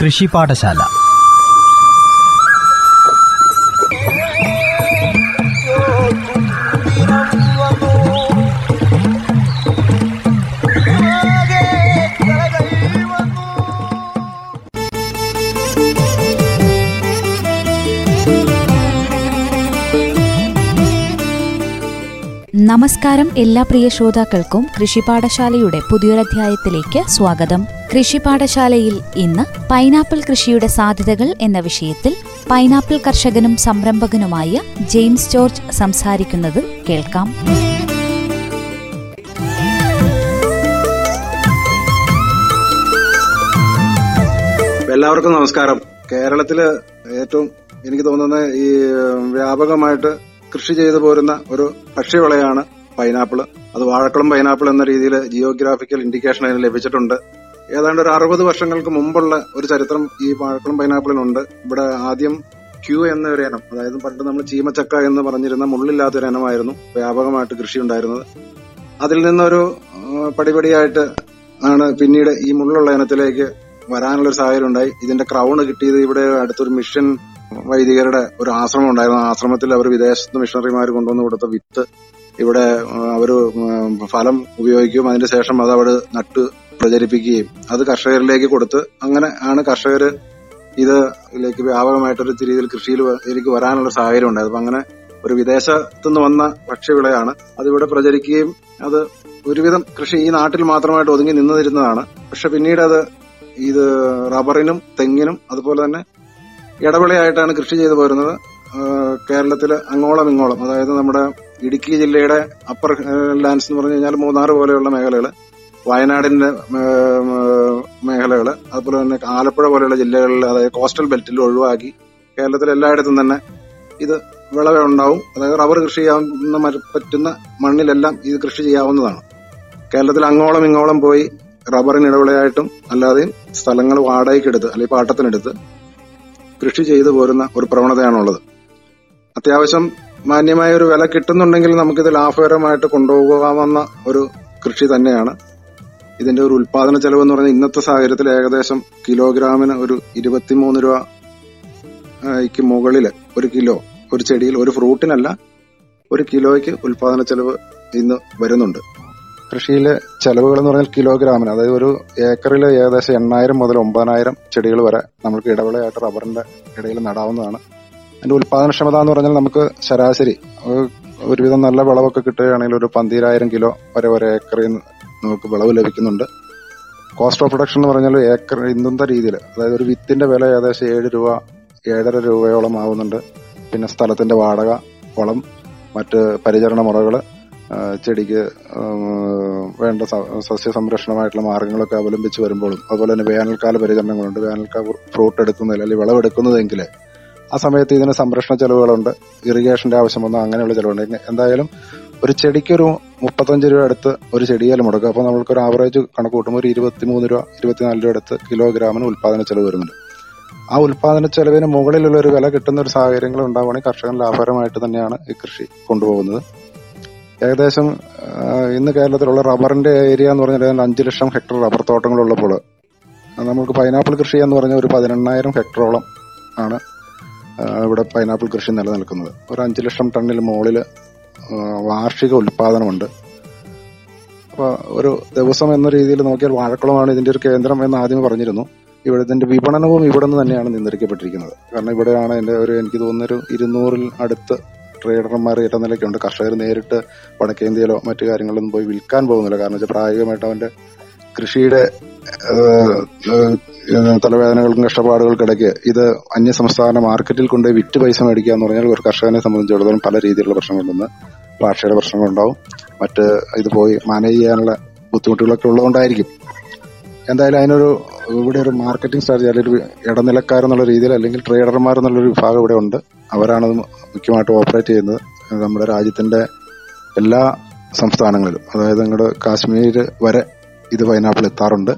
കൃഷി പാഠശാല. നമസ്കാരം എല്ലാ പ്രിയ ശ്രോതാക്കൾക്കും കൃഷി പാഠശാലയുടെ പുതിയൊരധ്യായത്തിലേക്ക് സ്വാഗതം. കൃഷി പാഠശാലയിൽ ഇന്ന് പൈനാപ്പിൾ കൃഷിയുടെ സാധ്യതകൾ എന്ന വിഷയത്തിൽ പൈനാപ്പിൾ കർഷകനും സംരംഭകനുമായ ജെയിംസ് ജോർജ് സംസാരിക്കുന്നത് കേൾക്കാം. എല്ലാവർക്കും നമസ്കാരം. കേരളത്തിൽ ഏറ്റവും എനിക്ക് തോന്നുന്ന ഈ വ്യാപകമായിട്ട് കൃഷി ചെയ്തു പോരുന്ന ഒരു ഭക്ഷ്യവിളയാണ് പൈനാപ്പിൾ അത് വാഴക്കുളം പൈനാപ്പിൾ എന്ന രീതിയിൽ ജിയോഗ്രാഫിക്കൽ ഇൻഡിക്കേഷൻ അതിന് ലഭിച്ചിട്ടുണ്ട്. ഏതാണ്ട് ഒരു അറുപത് വർഷങ്ങൾക്ക് മുമ്പുള്ള ഒരു ചരിത്രം ഈ വാഴക്കുളം പൈനാപ്പിളിനുണ്ട് ഇവിടെ ആദ്യം ക്യൂ എന്ന ഒരു ഇനം അതായത് പണ്ട് നമ്മൾ ചീമച്ചക്ക എന്ന് പറഞ്ഞിരുന്ന മുള്ളില്ലാത്ത ഒരു ഇനമായിരുന്നു വ്യാപകമായിട്ട് കൃഷി ഉണ്ടായിരുന്നത് അതിൽ നിന്നൊരു പടിപടിയായിട്ട് ആണ് പിന്നീട് ഈ മുള്ളുള്ള ഇനത്തിലേക്ക് വരാനുള്ള ഒരു സാഹചര്യം ഉണ്ടായി. ഇതിന്റെ ക്രൗണ് കിട്ടിയത് ഇവിടെ അടുത്തൊരു മിഷൻ വൈദികരുടെ ഒരു ആശ്രമം ഉണ്ടായിരുന്നു. ആ ആശ്രമത്തിൽ അവർ വിദേശത്ത് മിഷണറിമാർ കൊണ്ടുവന്ന് കൊടുത്ത വിത്ത് ഇവിടെ അവർ ഫലം ഉപയോഗിക്കുകയും അതിന് ശേഷം അത് അവിടെ നട്ട് പ്രചരിപ്പിക്കുകയും അത് കർഷകരിലേക്ക് കൊടുത്ത് അങ്ങനെ ആണ് കർഷകർ ഇത് ഇതിലേക്ക് വ്യാപകമായിട്ടൊരു രീതിയിൽ കൃഷിയിൽ ഇതിലേക്ക് വരാനുള്ള സാഹചര്യം ഉണ്ടായത്. അപ്പൊ അങ്ങനെ ഒരു വിദേശത്തുനിന്ന് വന്ന ഭക്ഷ്യവിളയാണ് അതിവിടെ പ്രചരിക്കുകയും അത് ഒരുവിധം കൃഷി ഈ നാട്ടിൽ മാത്രമായിട്ട് ഒതുങ്ങി നിന്നിരുന്നതാണ്. പക്ഷെ പിന്നീട് അത് ഇത് റബ്ബറിനും തെങ്ങിനും അതുപോലെ തന്നെ ഇടവിളയായിട്ടാണ് കൃഷി ചെയ്തു പോരുന്നത്. കേരളത്തിൽ അങ്ങോളം ഇങ്ങോളം. അതായത് നമ്മുടെ ഇടുക്കി ജില്ലയുടെ അപ്പർ ലാൻഡ്സ് എന്ന് പറഞ്ഞു കഴിഞ്ഞാൽ മൂന്നാർ പോലെയുള്ള മേഖലകൾ വയനാടിന്റെ മേഖലകൾ അതുപോലെ തന്നെ ആലപ്പുഴ പോലെയുള്ള ജില്ലകളിൽ അതായത് കോസ്റ്റൽ ബെൽറ്റിൽ ഒഴിവാക്കി കേരളത്തിലെ എല്ലായിടത്തും തന്നെ ഇത് വിളവ് ഉണ്ടാവും. അതായത് റബ്ബർ കൃഷി ചെയ്യാവുന്ന പറ്റുന്ന മണ്ണിലെല്ലാം ഇത് കൃഷി ചെയ്യാവുന്നതാണ്. കേരളത്തിൽ അങ്ങോളം ഇങ്ങോളം പോയി റബ്ബറിന് ഇടവിളയായിട്ടും അല്ലാതെയും സ്ഥലങ്ങൾ വാടകയ്ക്കെടുത്ത് അല്ലെങ്കിൽ പാട്ടത്തിനെടുത്ത് കൃഷി ചെയ്തു പോരുന്ന ഒരു പ്രവണതയാണുള്ളത്. അത്യാവശ്യം മാന്യമായ ഒരു വില കിട്ടുന്നുണ്ടെങ്കിൽ നമുക്കിത് ലാഭകരമായിട്ട് കൊണ്ടുപോകാമെന്ന ഒരു കൃഷി തന്നെയാണ്. ഇതിന്റെ ഒരു ഉൽപാദന ചെലവ് എന്ന് പറഞ്ഞാൽ ഇന്നത്തെ സാഹചര്യത്തിൽ ഏകദേശം കിലോഗ്രാമിന് ഒരു ഇരുപത്തിമൂന്ന് രൂപയ്ക്ക് മുകളിൽ ഒരു കിലോ ഒരു ചെടിയിൽ ഒരു ഫ്രൂട്ടിനല്ല ഒരു കിലോയ്ക്ക് ഉൽപാദന ചെലവ് ഇന്ന് വരുന്നുണ്ട്. കൃഷിയിലെ ചെലവുകൾ എന്ന് പറഞ്ഞാൽ കിലോഗ്രാമിന് അതായത് ഒരു ഏക്കറിൽ ഏകദേശം എണ്ണായിരം മുതൽ ഒമ്പതിനായിരം ചെടികൾ വരെ നമുക്ക് ഇടവിളയായിട്ട് റബ്ബറിന്റെ ഇടയിൽ നടാവുന്നതാണ്. അതിന്റെ ഉൽപാദനക്ഷമത എന്ന് പറഞ്ഞാൽ നമുക്ക് ശരാശരി ഒരുവിധം നല്ല വിളവൊക്കെ കിട്ടുകയാണെങ്കിൽ ഒരു പന്തിരായിരം കിലോ വരെ ഒരു ഏക്കറിൽ നമുക്ക് വിളവ് ലഭിക്കുന്നുണ്ട്. കോസ്റ്റ് ഓഫ് പ്രൊഡക്ഷൻ എന്ന് പറഞ്ഞാൽ ഏക്കർ ഇന്നത്തെ രീതിയിൽ അതായത് ഒരു വിത്തിന്റെ വില ഏകദേശം ഏഴ് രൂപ ഏഴര രൂപയോളം ആവുന്നുണ്ട്. പിന്നെ സ്ഥലത്തിന്റെ വാടക വളം മറ്റ് പരിചരണ മുറകൾ ആ, ചെടിക്ക് വേണ്ട സസ്യ സംരക്ഷണമായിട്ടുള്ള മാർഗങ്ങളൊക്കെ അവലംബിച്ച് വരുമ്പോഴും അതുപോലെ തന്നെ വേനൽക്കാല പരിചരണങ്ങളുണ്ട്. വേനൽക്കാല ഫ്രൂട്ട് എടുക്കുന്നതിൽ അല്ലെങ്കിൽ വിളവെടുക്കുന്നതെങ്കിൽ ആ സമയത്ത് ഇതിന് സംരക്ഷണ ചെലവുകളുണ്ട്. ഇറിഗേഷന്റെ ആവശ്യം വന്നാൽ അങ്ങനെയുള്ള ചെലവുണ്ട്. എന്തായാലും ഒരു ചെടിക്കൊരു മുപ്പത്തഞ്ച് രൂപ അടുത്ത് ഒരു ചെടിയാലും മുടക്കുക അപ്പോൾ നമ്മൾക്ക് ഒരു ആവറേജ് കണക്ക് കൂട്ടുമ്പോൾ ഒരു ഇരുപത്തിമൂന്ന് രൂപ ഇരുപത്തിനാല് രൂപ അടുത്ത് കിലോഗ്രാമിന് ഉൽപാദന ചെലവ് വരുന്നുണ്ട്. ആ ഉൽപാദന ചെലവിന് മുകളിലുള്ള ഒരു വില കിട്ടുന്ന ഒരു സാഹചര്യങ്ങൾ ഉണ്ടാവുകയാണെങ്കിൽ കർഷകൻ ലാഭകരമായിട്ട് തന്നെയാണ് ഈ കൃഷി കൊണ്ടുപോകുന്നത്. ഏകദേശം ഇന്ന് കേരളത്തിലുള്ള റബ്ബറിന്റെ ഏരിയ എന്ന് പറഞ്ഞാൽ ഏതാണ്ട് അഞ്ച് ലക്ഷം ഹെക്ടർ റബ്ബർ തോട്ടങ്ങളുള്ളപ്പോൾ നമുക്ക് പൈനാപ്പിൾ കൃഷി എന്ന് പറഞ്ഞാൽ ഒരു പതിനെണ്ണായിരം ഹെക്ടറോളം ആണ് ഇവിടെ പൈനാപ്പിൾ കൃഷി നിലനിൽക്കുന്നത്. ഒരു അഞ്ച് ലക്ഷം ടണ്ണിൽ മുകളിൽ വാർഷിക ഉൽപാദനമുണ്ട്. അപ്പോൾ ഒരു ദിവസം എന്ന രീതിയിൽ നോക്കിയാൽ വാഴക്കുളമാണ് ഇതിന്റെ ഒരു കേന്ദ്രം എന്ന് ആദ്യം പറഞ്ഞിരുന്നു. ഇവിടെ ഇതിന്റെ വിപണനവും ഇവിടെ നിന്ന് തന്നെയാണ് നിയന്ത്രിക്കപ്പെട്ടിരിക്കുന്നത്. കാരണം ഇവിടെയാണ് എന്റെ ഒരു എനിക്ക് തോന്നുന്നൊരു ഇരുന്നൂറിൽ അടുത്ത് ട്രേഡർമാർ ഇടനിലയ്ക്കുണ്ട് കർഷകർ നേരിട്ട് വടക്കേന്ത്യയിലോ മറ്റു കാര്യങ്ങളിലൊന്നും പോയി വിൽക്കാൻ പോകുന്നില്ല. കാരണം വെച്ചാൽ പ്രായോഗികമായിട്ട് അവന്റെ കൃഷിയുടെ തലവേദനകൾക്കും കഷ്ടപ്പാടുകൾക്കിടയ്ക്ക് ഇത് അന്യ സംസ്ഥാന മാർക്കറ്റിൽ കൊണ്ടുപോയി വിറ്റ് പൈസ മേടിക്കുക എന്ന് പറഞ്ഞാൽ ഒരു കർഷകനെ സംബന്ധിച്ചിടത്തോളം പല രീതിയിലുള്ള പ്രശ്നങ്ങളുണ്ട് ഭാഷയുടെ പ്രശ്നങ്ങളുണ്ടാവും. മറ്റ് ഇത് പോയി മാനേജ് ചെയ്യാനുള്ള ബുദ്ധിമുട്ടുകളൊക്കെ ഉള്ളതുകൊണ്ടായിരിക്കും. എന്തായാലും അതിനൊരു ഇവിടെ ഒരു മാർക്കറ്റിംഗ് സ്ട്രാറ്റജി അല്ലെങ്കിൽ ഒരു ഇടനിലക്കാരെന്നുള്ള രീതിയിൽ അല്ലെങ്കിൽ ട്രേഡർമാർ എന്നുള്ളൊരു വിഭാഗം ഇവിടെ ഉണ്ട്. അവരാണത് മുഖ്യമായിട്ട് ഓപ്പറേറ്റ് ചെയ്യുന്നത്. നമ്മുടെ രാജ്യത്തിന്റെ എല്ലാ സംസ്ഥാനങ്ങളിലും. അതായത് നിങ്ങളുടെ കാശ്മീർ വരെ ഇത് പൈനാപ്പിൾ എത്താറുണ്ട്.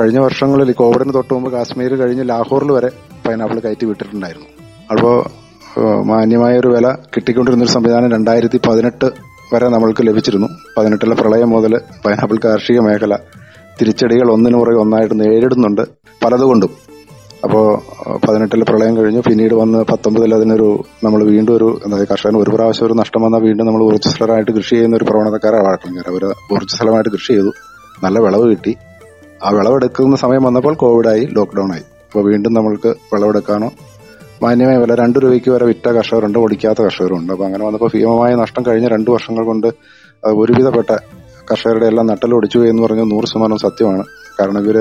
കഴിഞ്ഞ വർഷങ്ങളിൽ കോവിഡിന് തൊട്ട് മുമ്പ് കാശ്മീർ കഴിഞ്ഞ് ലാഹോറിൽ വരെ പൈനാപ്പിൾ കയറ്റി വിട്ടിട്ടുണ്ടായിരുന്നു. അപ്പോൾ മാന്യമായ ഒരു വില കിട്ടിക്കൊണ്ടിരുന്ന ഒരു സംവിധാനം രണ്ടായിരത്തി പതിനെട്ട് വരെ നമ്മൾക്ക് ലഭിച്ചിരുന്നു. പതിനെട്ടിലെ പ്രളയം മുതൽ പൈനാപ്പിൾ കാർഷിക മേഖല തിരിച്ചടികൾ ഒന്നിനു പുറകെ ഒന്നായിട്ട് നേരിടുന്നുണ്ട് പലതുകൊണ്ടും. അപ്പോൾ പതിനെട്ടിൽ പ്രളയം കഴിഞ്ഞു. പിന്നീട് വന്ന് പത്തൊമ്പതിൽ അതിനൊരു നമ്മൾ വീണ്ടും ഒരു അതായത് കർഷകന് ഒരു പ്രാവശ്യം ഒരു നഷ്ടം വന്നാൽ വീണ്ടും നമ്മൾ ഊർജസ്വലമായിട്ട് കൃഷി ചെയ്യുന്ന ഒരു പ്രവണതക്കാരാണ് അവർ ഊർജസ്വലമായിട്ട് കൃഷി ചെയ്തു. നല്ല വിളവ് കിട്ടി. ആ വിളവെടുക്കുന്ന സമയം വന്നപ്പോൾ കോവിഡായി ലോക്ക്ഡൌൺ ആയി. അപ്പോൾ വീണ്ടും നമ്മൾക്ക് വിളവെടുക്കാനോ മാന്യമായ വില രണ്ട് രൂപയ്ക്ക് വരെ വിറ്റ കർഷകരുണ്ട് ഒടിക്കാത്ത കർഷകരുണ്ട്. അപ്പോൾ അങ്ങനെ വന്നപ്പോൾ ഭീമമായ നഷ്ടം കഴിഞ്ഞ രണ്ട് വർഷങ്ങൾ കൊണ്ട് ഒരുവിധപ്പെട്ട കർഷകരുടെ എല്ലാം നട്ടലൊടിച്ചു എന്ന് പറഞ്ഞ നൂറ് ശതമാനം സത്യമാണ്. കാരണം ഇവർ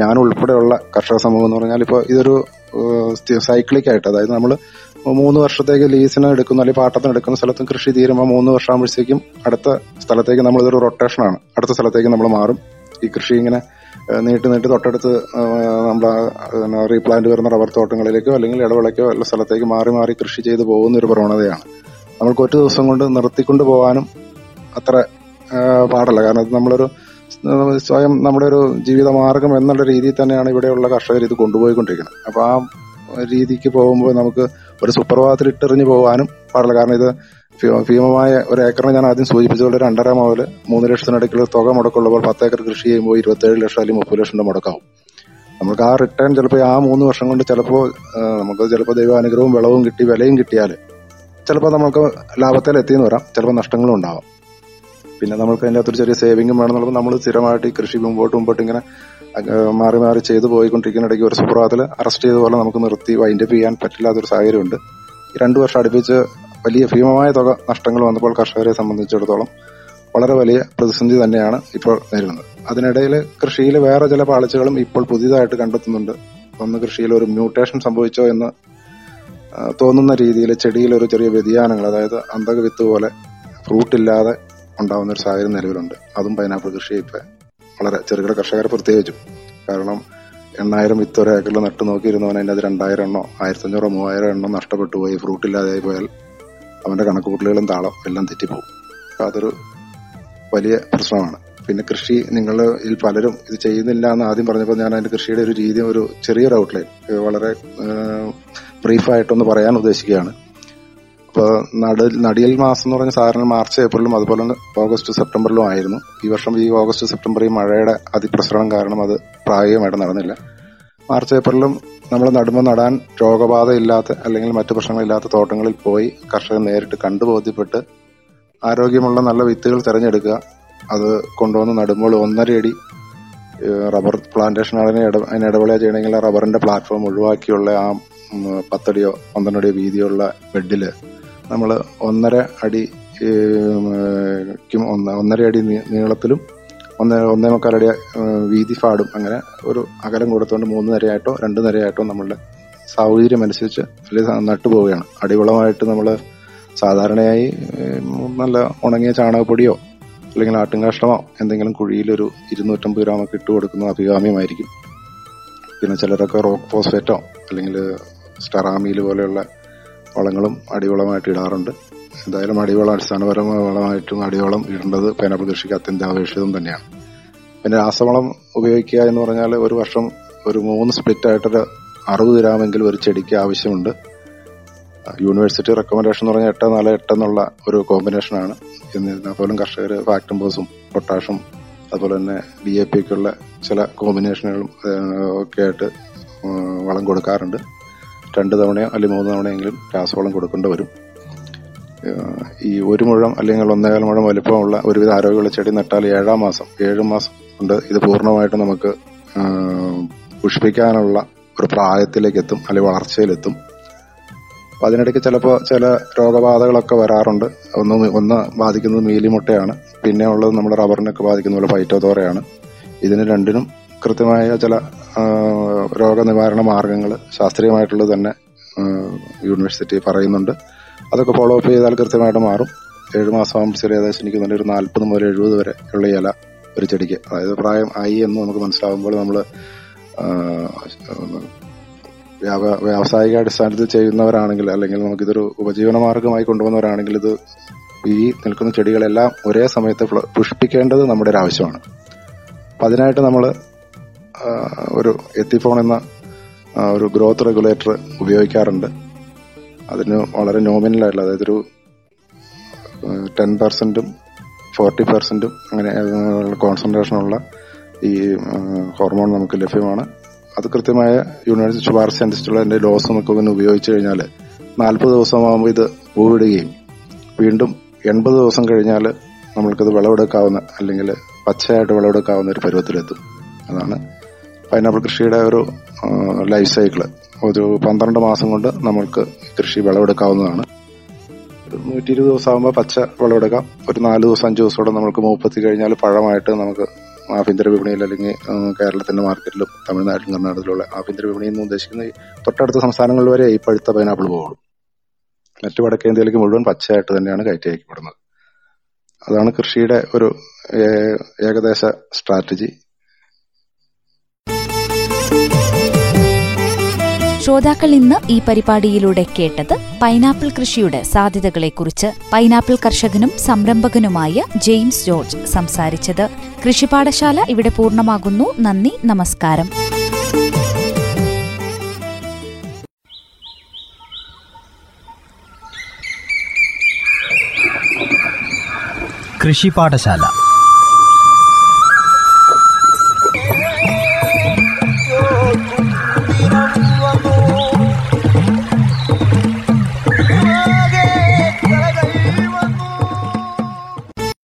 ഞാൻ ഉൾപ്പെടെയുള്ള കർഷക സമൂഹം എന്ന് പറഞ്ഞാൽ ഇപ്പോൾ ഇതൊരു സൈക്ലിക് ആയിട്ട് അതായത് നമ്മൾ മൂന്ന് വർഷത്തേക്ക് ലീസിന് എടുക്കുന്ന അല്ലെങ്കിൽ പാട്ടത്തിന് എടുക്കുന്ന സ്ഥലത്തും കൃഷി തീരുമ്പോൾ മൂന്ന് വർഷമാകുമ്പോഴത്തേക്കും അടുത്ത സ്ഥലത്തേക്ക് നമ്മൾ ഇതൊരു റൊട്ടേഷനാണ് അടുത്ത സ്ഥലത്തേക്ക് നമ്മൾ മാറും. ഈ കൃഷി ഇങ്ങനെ നീട്ടി നീട്ടി തൊട്ടടുത്ത് നമ്മുടെ റീപ്ലാന്റ് വരുന്ന റബ്ബർ തോട്ടങ്ങളിലേക്കോ അല്ലെങ്കിൽ ഇടവിളയ്ക്കോ ഉള്ള സ്ഥലത്തേക്ക് മാറി മാറി കൃഷി ചെയ്തു പോകുന്ന ഒരു പ്രവണതയാണ്. നമ്മൾക്ക് ഒറ്റ ദിവസം കൊണ്ട് നിർത്തിക്കൊണ്ട് പോകാനും അത്ര പാടല്ല. കാരണം അത് നമ്മളൊരു സ്വയം നമ്മുടെ ഒരു ജീവിത മാർഗം എന്നുള്ള രീതിയിൽ തന്നെയാണ് ഇവിടെയുള്ള കർഷകർ ഇത് കൊണ്ടുപോയിക്കൊണ്ടിരിക്കുന്നത്. അപ്പൊ ആ രീതിക്ക് പോകുമ്പോൾ നമുക്ക് ഒരു സുപ്രഭാതത്തിൽ ഇട്ടെറിഞ്ഞു പോകാനും പാടില്ല. കാരണം ഇത് ഭീമമായ ഒരു ഏക്കറിന് ഞാൻ ആദ്യം സൂചിപ്പിച്ചതുപോലെ രണ്ടര മുതൽ മൂന്ന് ലക്ഷത്തിനിടയ്ക്കുള്ള തുക മുടക്കുള്ളപ്പോൾ പത്ത് ഏക്കർ കൃഷി ചെയ്യുമ്പോൾ ഇരുപത്തേഴ് ലക്ഷം അല്ലെങ്കിൽ മുപ്പത് ലക്ഷം മുടക്കാവും. നമുക്ക് ആ റിട്ടേൺ ചിലപ്പോൾ ആ മൂന്ന് വർഷം കൊണ്ട് ചിലപ്പോൾ നമുക്ക് ചിലപ്പോൾ ദൈവാനുഗ്രഹവും വിളവും കിട്ടി വിലയും കിട്ടിയാൽ ചിലപ്പോൾ നമുക്ക് ലാഭത്തിൽ എത്തിയെന്ന് വരാം. ചിലപ്പോൾ നഷ്ടങ്ങളും ഉണ്ടാവാം. പിന്നെ നമുക്ക് അതിന്റെ അകത്തൊരു ചെറിയ സേവിങ്ങും വേണമെന്നുള്ളത് നമ്മൾ സ്ഥിരമായിട്ട് ഈ കൃഷി മുമ്പോട്ട് മുമ്പോട്ട് ഇങ്ങനെ മാറി മാറി ചെയ്തു പോയിക്കൊണ്ടിരിക്കുന്ന ഇടയ്ക്ക് ഒരു സുപ്രഭാതത്തിൽ അറസ്റ്റ് ചെയ്ത പോലെ നമുക്ക് നിർത്തി വൈൻഡപ്പ് ചെയ്യാൻ പറ്റില്ലാത്തൊരു സാഹചര്യമുണ്ട്. ഈ രണ്ടു വർഷം അടുപ്പിച്ച് വലിയ ഭീമമായ തുക നഷ്ടങ്ങൾ വന്നപ്പോൾ കർഷകരെ സംബന്ധിച്ചിടത്തോളം വളരെ വലിയ പ്രതിസന്ധി തന്നെയാണ് ഇപ്പോൾ നേരിടുന്നത്. അതിനിടയിൽ കൃഷിയിൽ വേറെ ചില പാളിച്ചകളും ഇപ്പോൾ പുതിയതായിട്ട് കണ്ടെത്തുന്നുണ്ട്. ഒന്ന് കൃഷിയിൽ ഒരു മ്യൂട്ടേഷൻ സംഭവിച്ചോ എന്ന് തോന്നുന്ന രീതിയിൽ ചെടിയിൽ ഒരു ചെറിയ വ്യതിയാനങ്ങൾ അതായത് അന്തക വിത്ത് പോലെ ഫ്രൂട്ട് ഇല്ലാതെ ഉണ്ടാവുന്ന ഒരു സാഹചര്യം നിലവിലുണ്ട്. അതും പൈനാപ്പിൾ കൃഷി ഇപ്പൊ വളരെ ചെറുകിട കർഷകർ പ്രത്യേകിച്ചും. കാരണം എണ്ണായിരം വിത്ത് ഒരു ഏക്കറിൽ നട്ടു നോക്കിയിരുന്നവൻ അതിന്റെ അത് രണ്ടായിരം എണ്ണോ ആയിരത്തഞ്ഞൂറോ മൂവായിരം എണ്ണോ നഷ്ടപ്പെട്ടു പോയി. ഫ്രൂട്ട് ഇല്ലാതായി പോയാൽ അവന്റെ കണക്കുകൂട്ടലുകളും താളം എല്ലാം തെറ്റിപ്പോകും. അതൊരു വലിയ പ്രശ്നമാണ്. പിന്നെ കൃഷി നിങ്ങളിൽ പലരും ഇത് ചെയ്യുന്നില്ല എന്ന് ആദ്യം പറഞ്ഞപ്പോൾ ഞാൻ അതിന്റെ കൃഷിയുടെ ഒരു രീതി ഒരു ചെറിയൊരു ഔട്ട്ലൈൻ വളരെ ബ്രീഫായിട്ടൊന്ന് പറയാൻ ഉദ്ദേശിക്കുകയാണ്. അപ്പോൾ നട നടിയൽ മാസം എന്ന് പറഞ്ഞ സാധാരണ മാർച്ച് ഏപ്രിലും അതുപോലെ തന്നെ ഓഗസ്റ്റ് സെപ്റ്റംബറിലും ആയിരുന്നു. ഈ വർഷം ഈ ഓഗസ്റ്റ് സെപ്റ്റംബർ ഈ മഴയുടെ അതിപ്രസരണം കാരണം അത് പ്രായോഗികമായിട്ട് നടന്നില്ല. മാർച്ച് ഏപ്രിലും നമ്മൾ നടുമ്പോൾ നടാൻ രോഗബാധ ഇല്ലാത്ത അല്ലെങ്കിൽ മറ്റു പ്രശ്നങ്ങളില്ലാത്ത തോട്ടങ്ങളിൽ പോയി കർഷകർ നേരിട്ട് കണ്ടു ബോധ്യപ്പെട്ട് ആരോഗ്യമുള്ള നല്ല വിത്തുകൾ തിരഞ്ഞെടുക്കുക. അത് കൊണ്ടുവന്ന് നടുമ്പോൾ ഒന്നര അടി റബ്ബർ പ്ലാന്റേഷൻ അതിന് ഇട അതിന് ഇടവേള ചെയ്യണമെങ്കിൽ റബ്ബറിന്റെ പ്ലാറ്റ്ഫോം ഒഴിവാക്കിയുള്ള ആ പത്തടിയോ പന്ത്രണ്ടടിയോ വീതിയുള്ള ബെഡിൽ നമ്മൾ ഒന്നര അടി ഒന്ന് ഒന്നര അടി നീളത്തിലും ഒന്ന് ഒന്നേ മുക്കാലടി വീതി ഫാടും അങ്ങനെ ഒരു അകലം കൊടുത്തുകൊണ്ട് മൂന്ന് നിരയായിട്ടോ രണ്ട് നിരയായിട്ടോ നമ്മളുടെ സൗകര്യം അനുസരിച്ച് അല്ലെങ്കിൽ നട്ടുപോവുകയാണ് അടിവളമായിട്ട് നമ്മൾ സാധാരണയായി നല്ല ഉണങ്ങിയ ചാണകപ്പൊടിയോ അല്ലെങ്കിൽ ആട്ടുംകാഷ്ടമോ എന്തെങ്കിലും കുഴിയിലൊരു ഇരുന്നൂറ്റമ്പത് ഗ്രാമൊക്കെ ഇട്ട് കൊടുക്കുന്നത് അഭികാമ്യമായിരിക്കും. പിന്നെ ചിലരൊക്കെ റോക്ക് ഫോസ്ഫേറ്റോ അല്ലെങ്കിൽ സ്റ്ററാമീൽ പോലെയുള്ള വളങ്ങളും അടിവളമായിട്ട് ഇടാറുണ്ട്. എന്തായാലും അടിവളം അടിസ്ഥാനപരമായ വളമായിട്ടും അടിവളം ഇടേണ്ടത് പൈനാപ്പിൾ കൃഷിക്ക് അത്യന്താപേക്ഷിതം തന്നെയാണ്. പിന്നെ രാസവളം ഉപയോഗിക്കുക എന്ന് പറഞ്ഞാൽ ഒരു വർഷം ഒരു മൂന്ന് സ്പ്ലിറ്റ് ആയിട്ടൊരു അറുപത് ഗ്രാമെങ്കിലും ഒരു ചെടിക്ക് ആവശ്യമുണ്ട്. യൂണിവേഴ്സിറ്റി റെക്കമെൻഡേഷൻ എന്ന് പറഞ്ഞാൽ എട്ട് നാല് എട്ട് എന്നുള്ള ഒരു കോമ്പിനേഷനാണ്. എന്നിരുന്നാൽ പോലും കർഷകർ ഫാക്ടംബോസും പൊട്ടാഷും അതുപോലെ തന്നെ ഡി എ പിക്കുള്ള ചില കോമ്പിനേഷനുകളും ഒക്കെ ആയിട്ട് വളം കൊടുക്കാറുണ്ട്. രണ്ട് തവണയോ അല്ലെങ്കിൽ മൂന്ന് തവണയെങ്കിലും രാസവളം കൊടുക്കേണ്ടി വരും. ഈ ഒരു മുഴം അല്ലെങ്കിൽ ഒന്നേകാൽ മുഴം വലിപ്പമുള്ള ഒരുവിധ ആരോഗ്യമുള്ള ചെടി നട്ടാൽ ഏഴാം മാസം ഏഴ് മാസം കൊണ്ട് ഇത് പൂർണമായിട്ട് നമുക്ക് പുഷ്പിക്കാനുള്ള ഒരു പ്രായത്തിലേക്ക് എത്തും അല്ലെങ്കിൽ വളർച്ചയിലെത്തും. അപ്പം അതിനിടയ്ക്ക് ചിലപ്പോൾ ചില രോഗബാധകളൊക്കെ വരാറുണ്ട്. ഒന്ന് ഒന്ന് ബാധിക്കുന്നത് മീലിമുട്ടയാണ്. പിന്നെ ഉള്ളത് നമ്മുടെ റബ്ബറിനൊക്കെ ബാധിക്കുന്ന പോലെ പൈറ്റോതോറയാണ്. ഇതിന് രണ്ടിനും കൃത്യമായ ചില രോഗനിവാരണ മാർഗങ്ങൾ ശാസ്ത്രീയമായിട്ടുള്ളത് തന്നെ യൂണിവേഴ്സിറ്റി പറയുന്നുണ്ട്. അതൊക്കെ ഫോളോ അപ്പ് ചെയ്താൽ കൃത്യമായിട്ട് മാറും. ഏഴ് മാസം ആകുമ്പോൾ ഏകദേശം എനിക്ക് തന്നെ ഒരു നാൽപ്പത് മുതൽ എഴുപത് വരെ ഉള്ള ഇല ഒരു ചെടിക്ക്. അതായത് പ്രായം ആയി എന്ന് നമുക്ക് മനസ്സിലാകുമ്പോൾ നമ്മൾ വ്യാവസായിക അടിസ്ഥാനത്തിൽ ചെയ്യുന്നവരാണെങ്കിൽ അല്ലെങ്കിൽ നമുക്കിതൊരു ഉപജീവന മാർഗമായി കൊണ്ടുവന്നവരാണെങ്കിൽ ഇത് ഈ നിൽക്കുന്ന ചെടികളെല്ലാം ഒരേ സമയത്ത് പുഷ്പിക്കേണ്ടത് നമ്മുടെ ഒരു ആവശ്യമാണ്. അപ്പം അതിനായിട്ട് നമ്മൾ ഒരു എത്തിഫോൺ എന്ന ഒരു ഗ്രോത്ത് റെഗുലേറ്റർ ഉപയോഗിക്കാറുണ്ട്. അതിന് വളരെ നോമിനലായിട്ടുള്ള അതായത് ഒരു ടെൻ പെർസെന്റും ഫോർട്ടി പെർസെന്റും അങ്ങനെ കോൺസെൻട്രേഷനുള്ള ഈ ഹോർമോൺ നമുക്ക് ലഭ്യമാണ്. അത് കൃത്യമായ യൂണിവേഴ്സിറ്റി ശുപാർശ അനുസരിച്ചുള്ള എന്റെ ലോസ് നമുക്ക് ഇങ്ങനെ ഉപയോഗിച്ച് കഴിഞ്ഞാൽ നാൽപ്പത് ദിവസമാകുമ്പോൾ ഇത് പൂവിടുകയും വീണ്ടും എൺപത് ദിവസം കഴിഞ്ഞാൽ നമ്മൾക്കത് വിളവെടുക്കാവുന്ന അല്ലെങ്കിൽ പച്ചയായിട്ട് വിളവെടുക്കാവുന്ന ഒരു പരുവത്തിലെത്തും. അതാണ് പൈനാപ്പിൾ കൃഷിയുടെ ഒരു ലൈഫ് സൈക്കിൾ ഒരു പന്ത്രണ്ട് മാസം കൊണ്ട് നമ്മൾക്ക് കൃഷി വിളവെടുക്കാവുന്നതാണ്. നൂറ്റി ഇരുപത് ദിവസം ആകുമ്പോൾ പച്ച വിളവെടുക്കാം. ഒരു നാല് ദിവസം അഞ്ച് കൂടെ നമുക്ക് മൂപ്പത്തി കഴിഞ്ഞാൽ പഴമായിട്ട് നമുക്ക് ആഭ്യന്തര വിപണിയിൽ അല്ലെങ്കിൽ കേരളത്തിന്റെ മാർക്കറ്റിലും തമിഴ്നാട്ടിലും കർണാടകത്തിലുള്ള ആഭ്യന്തര വിപണിയിൽ നിന്ന് ഉദ്ദേശിക്കുന്ന തൊട്ടടുത്ത സംസ്ഥാനങ്ങളിൽ വരെ ഈ പഴുത്ത പൈനാപ്പിൾ പോകുള്ളൂ മറ്റു വടക്കേന്ത്യയിലേക്ക് മുഴുവൻ പച്ചയായിട്ട് തന്നെയാണ് കയറ്റി അയക്കപ്പെടുന്നത് അതാണ് കൃഷിയുടെ ഒരു ഏകദേശ സ്ട്രാറ്റജി ശ്രോതാക്കൾ ഇന്ന് ഈ പരിപാടിയിലൂടെ കേട്ടത് പൈനാപ്പിൾ കൃഷിയുടെ സാധ്യതകളെക്കുറിച്ച് പൈനാപ്പിൾ കർഷകനും സംരംഭകനുമായ ജെയിംസ് ജോർജ് സംസാരിച്ചത് കൃഷിപാഠശാല ഇവിടെ പൂർണമാകുന്നു. നന്ദി നമസ്കാരം. കൃഷി പാഠശാല.